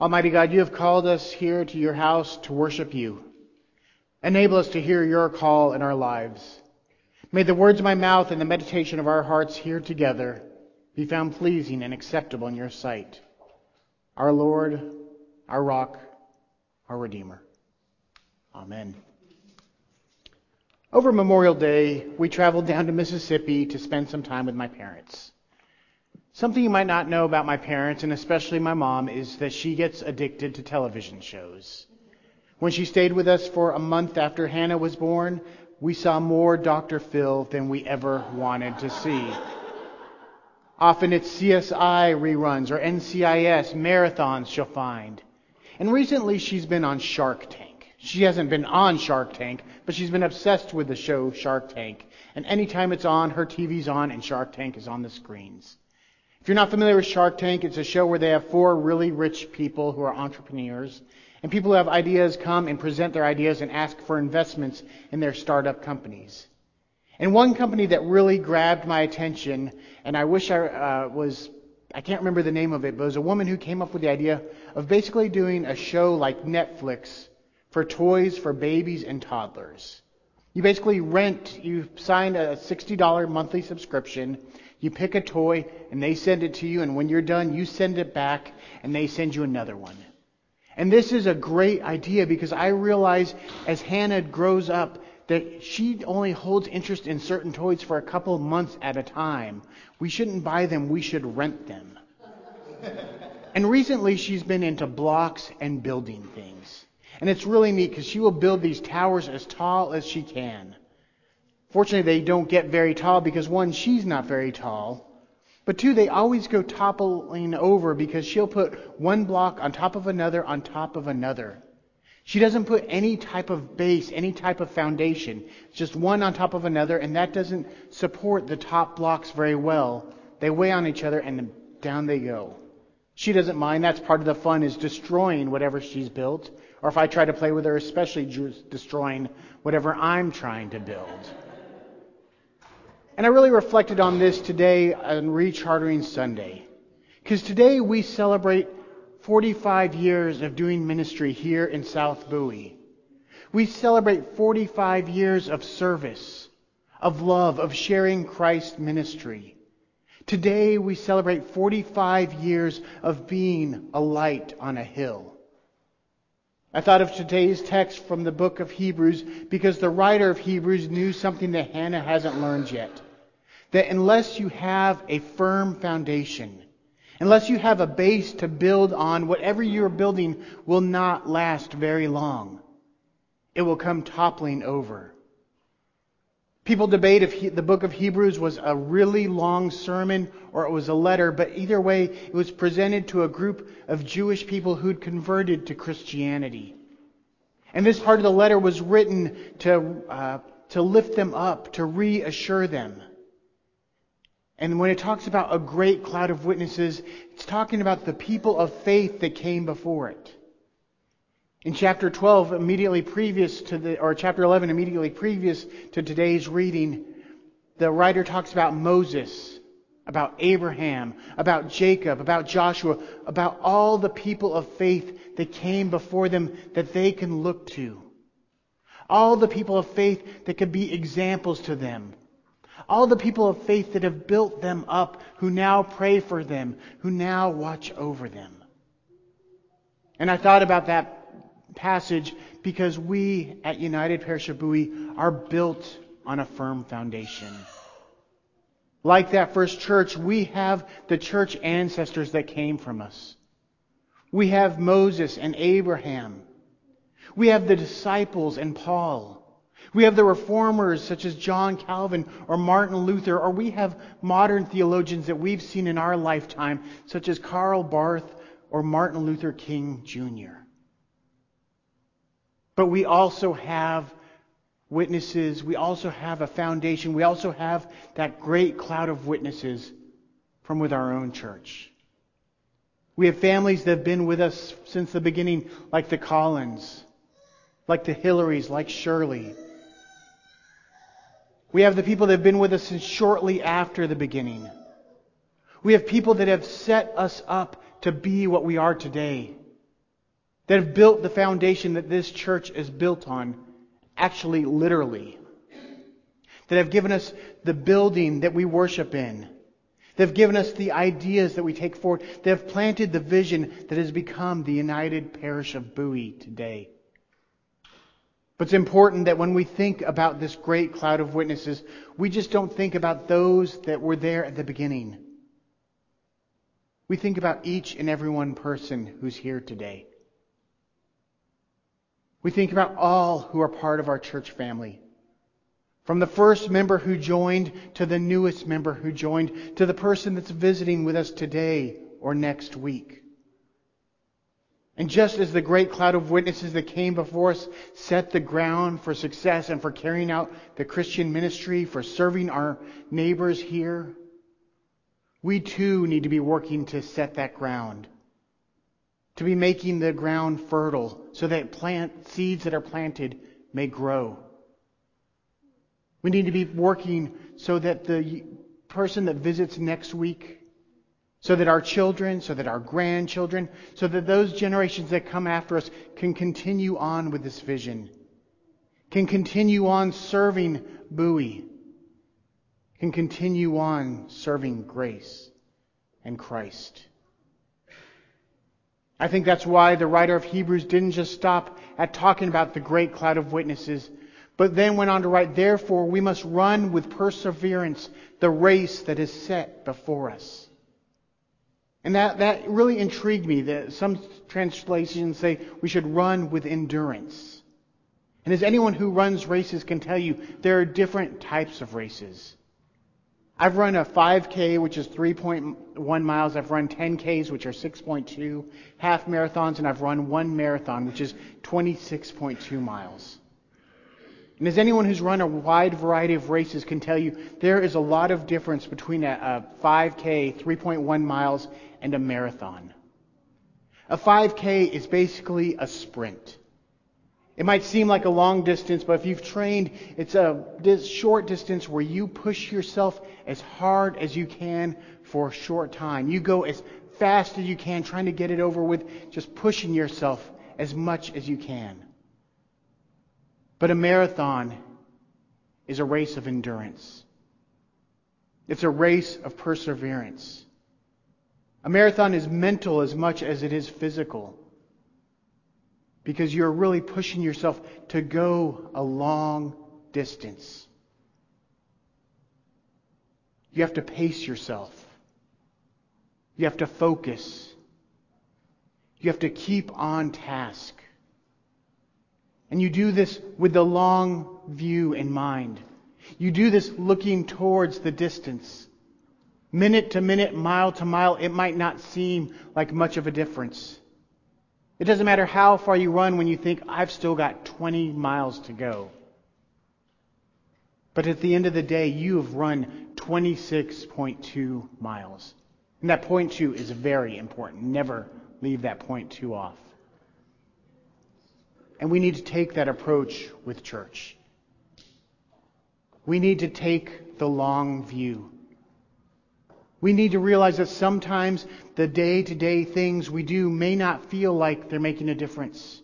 Almighty God, you have called us here to your house to worship you. Enable us to hear your call in our lives. May the words of my mouth and the meditation of our hearts here together be found pleasing and acceptable in your sight. Our Lord, our rock, our Redeemer. Amen. Over Memorial Day, we traveled down to Mississippi to spend some time with my parents. Something you might not know about my parents, and especially my mom, is that she gets addicted to television shows. When she stayed with us for a month after Hannah was born, we saw more Dr. Phil than we ever wanted to see. Often it's CSI reruns or NCIS marathons she'll find. And recently she's been on Shark Tank. She hasn't been on Shark Tank, but she's been obsessed with the show Shark Tank. And anytime it's on, her TV's on and Shark Tank is on the screens. If you're not familiar with Shark Tank, it's a show where they have four really rich people who are entrepreneurs. And people who have ideas come and present their ideas and ask for investments in their startup companies. And one company that really grabbed my attention, and I wish I uh, was, I can't remember the name of it, but it was a woman who came up with the idea of basically doing a show like Netflix for toys for babies and toddlers. You basically rent, you sign a $60 monthly subscription, you pick a toy, and they send it to you, and when you're done, you send it back, and they send you another one. And this is a great idea because I realize as Hannah grows up that she only holds interest in certain toys for a couple months at a time. We shouldn't buy them, we should rent them. and recently she's been into blocks and building things. And it's really neat because she will build these towers as tall as she can. Fortunately, they don't get very tall because one, she's not very tall. But two, they always go toppling over because she'll put one block on top of another on top of another. She doesn't put any type of base, any type of foundation. It's just one on top of another, and that doesn't support the top blocks very well. They weigh on each other, and down they go. She doesn't mind. That's part of the fun is destroying whatever she's built. Or if I try to play with her, especially destroying whatever I'm trying to build. And I really reflected on this today on Rechartering Sunday. Because today we celebrate 45 years of doing ministry here in South Bowie. We celebrate 45 years of service, of love, of sharing Christ ministry. Today we celebrate 45 years of being a light on a hill. I thought of today's text from the book of Hebrews because the writer of Hebrews knew something that Hannah hasn't learned yet that unless you have a firm foundation, unless you have a base to build on, whatever you're building will not last very long. It will come toppling over. People debate if he, the book of Hebrews was a really long sermon or it was a letter, but either way, it was presented to a group of Jewish people who'd converted to Christianity. And this part of the letter was written to, uh, to lift them up, to reassure them. And when it talks about a great cloud of witnesses, it's talking about the people of faith that came before it. In chapter 12, immediately previous to the, or chapter 11, immediately previous to today's reading, the writer talks about Moses, about Abraham, about Jacob, about Joshua, about all the people of faith that came before them that they can look to. All the people of faith that could be examples to them all the people of faith that have built them up, who now pray for them, who now watch over them. And I thought about that passage because we at United Parish of Bowie are built on a firm foundation. Like that first church, we have the church ancestors that came from us. We have Moses and Abraham. We have the disciples and Paul. We have the reformers such as John Calvin or Martin Luther, or we have modern theologians that we've seen in our lifetime, such as Karl Barth or Martin Luther King Jr. But we also have witnesses, we also have a foundation, we also have that great cloud of witnesses from with our own church. We have families that have been with us since the beginning, like the Collins, like the Hillarys, like Shirley. We have the people that have been with us since shortly after the beginning. We have people that have set us up to be what we are today. that have built the foundation that this church is built on, actually literally. That have given us the building that we worship in. That have given us the ideas that we take forward. That have planted the vision that has become the United Parish of Bowie today. But it's important that when we think about this great cloud of witnesses, we just don't think about those that were there at the beginning. We think about each and every one person who's here today. We think about all who are part of our church family. From the first member who joined to the newest member who joined to the person that's visiting with us today or next week. And just as the great cloud of witnesses that came before us set the ground for success and for carrying out the Christian ministry, for serving our neighbors here, we too need to be working to set that ground. To be making the ground fertile so that plant seeds that are planted may grow. We need to be working so that the person that visits next week so that our children, so that our grandchildren, so that those generations that come after us can continue on with this vision, can continue on serving Bowie, can continue on serving grace and Christ. I think that's why the writer of Hebrews didn't just stop at talking about the great cloud of witnesses, but then went on to write, Therefore, we must run with perseverance the race that is set before us. And that, that really intrigued me that some translations say we should run with endurance. And as anyone who runs races can tell you, there are different types of races. I've run a 5K, which is 3.1 miles. I've run 10Ks, which are 6.2, half marathons, and I've run one marathon, which is 26.2 miles. And as anyone who's run a wide variety of races can tell you, there is a lot of difference between a, a 5K, 3.1 miles, and a marathon. A 5K is basically a sprint. It might seem like a long distance, but if you've trained, it's a short distance where you push yourself as hard as you can for a short time. You go as fast as you can, trying to get it over with, just pushing yourself as much as you can. But a marathon is a race of endurance. It's a race of perseverance. A marathon is mental as much as it is physical. Because you're really pushing yourself to go a long distance. You have to pace yourself. You have to focus. You have to keep on task. And you do this with the long view in mind. You do this looking towards the distance. Minute to minute, mile to mile, it might not seem like much of a difference. It doesn't matter how far you run when you think, I've still got 20 miles to go. But at the end of the day, you have run 26.2 miles. And that point two is very important. Never leave that point two off. And we need to take that approach with church. We need to take the long view. We need to realize that sometimes the day to day things we do may not feel like they're making a difference.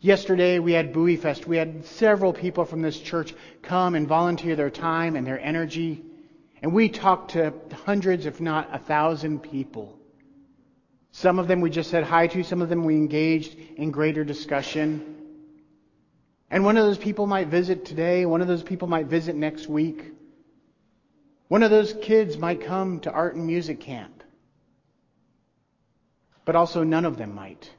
Yesterday we had Bowie Fest. We had several people from this church come and volunteer their time and their energy. And we talked to hundreds, if not a thousand people. Some of them we just said hi to, some of them we engaged in greater discussion. And one of those people might visit today, one of those people might visit next week. One of those kids might come to art and music camp. But also none of them might.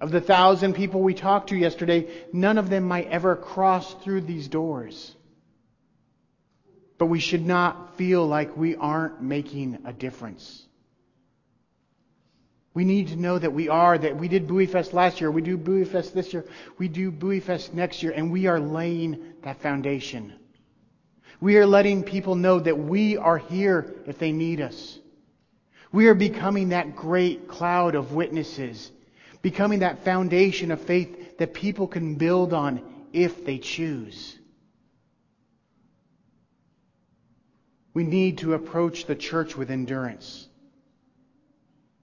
Of the thousand people we talked to yesterday, none of them might ever cross through these doors. But we should not feel like we aren't making a difference. We need to know that we are, that we did Bowie Fest last year, we do Bowie Fest this year, we do Bowie Fest next year, and we are laying that foundation. We are letting people know that we are here if they need us. We are becoming that great cloud of witnesses, becoming that foundation of faith that people can build on if they choose. We need to approach the church with endurance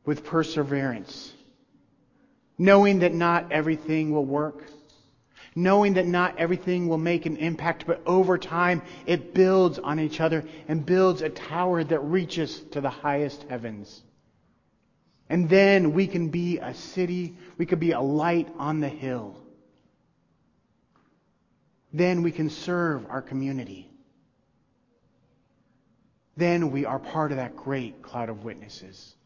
with perseverance, knowing that not everything will work, knowing that not everything will make an impact, but over time it builds on each other and builds a tower that reaches to the highest heavens. And then we can be a city, we could be a light on the hill. Then we can serve our community. Then we are part of that great cloud of witnesses.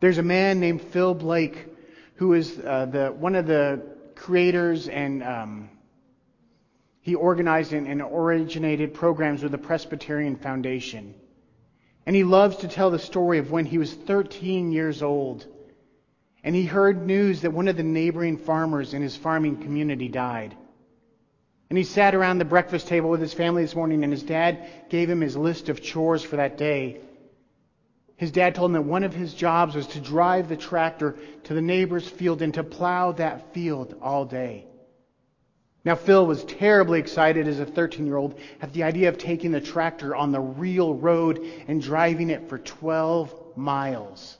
There's a man named Phil Blake who is uh, the, one of the creators and um, he organized and, and originated programs with the Presbyterian Foundation. And he loves to tell the story of when he was 13 years old and he heard news that one of the neighboring farmers in his farming community died. And he sat around the breakfast table with his family this morning, and his dad gave him his list of chores for that day. His dad told him that one of his jobs was to drive the tractor to the neighbor's field and to plow that field all day. Now, Phil was terribly excited as a 13 year old at the idea of taking the tractor on the real road and driving it for 12 miles.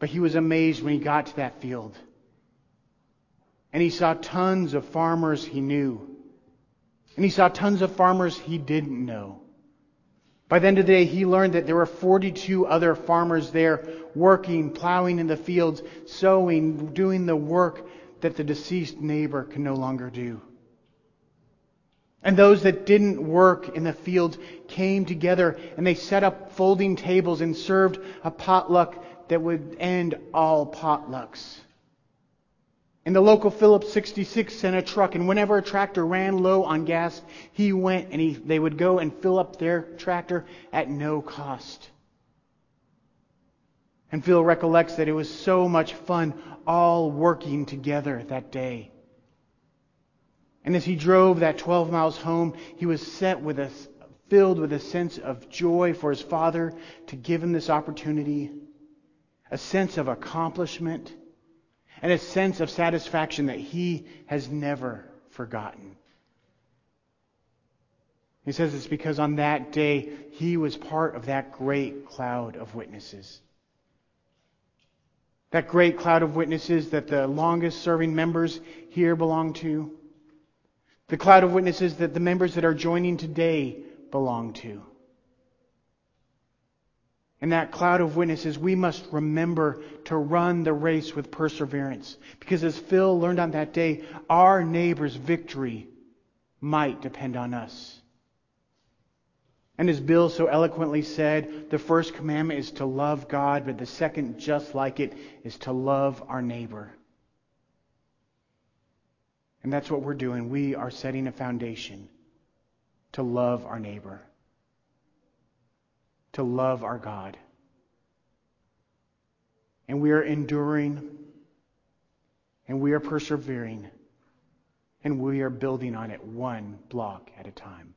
But he was amazed when he got to that field. And he saw tons of farmers he knew. And he saw tons of farmers he didn't know. By the end of the day, he learned that there were 42 other farmers there working, plowing in the fields, sowing, doing the work that the deceased neighbor can no longer do. And those that didn't work in the fields came together and they set up folding tables and served a potluck that would end all potlucks. And the local Phillips 66 sent a truck, and whenever a tractor ran low on gas, he went and he, they would go and fill up their tractor at no cost. And Phil recollects that it was so much fun all working together that day. And as he drove that 12 miles home, he was set with a, filled with a sense of joy for his father to give him this opportunity, a sense of accomplishment, and a sense of satisfaction that he has never forgotten. He says it's because on that day he was part of that great cloud of witnesses. That great cloud of witnesses that the longest serving members here belong to. The cloud of witnesses that the members that are joining today belong to. And that cloud of witnesses, we must remember to run the race with perseverance. Because as Phil learned on that day, our neighbor's victory might depend on us. And as Bill so eloquently said, the first commandment is to love God, but the second, just like it, is to love our neighbor. And that's what we're doing. We are setting a foundation to love our neighbor to love our God. And we are enduring, and we are persevering, and we are building on it one block at a time.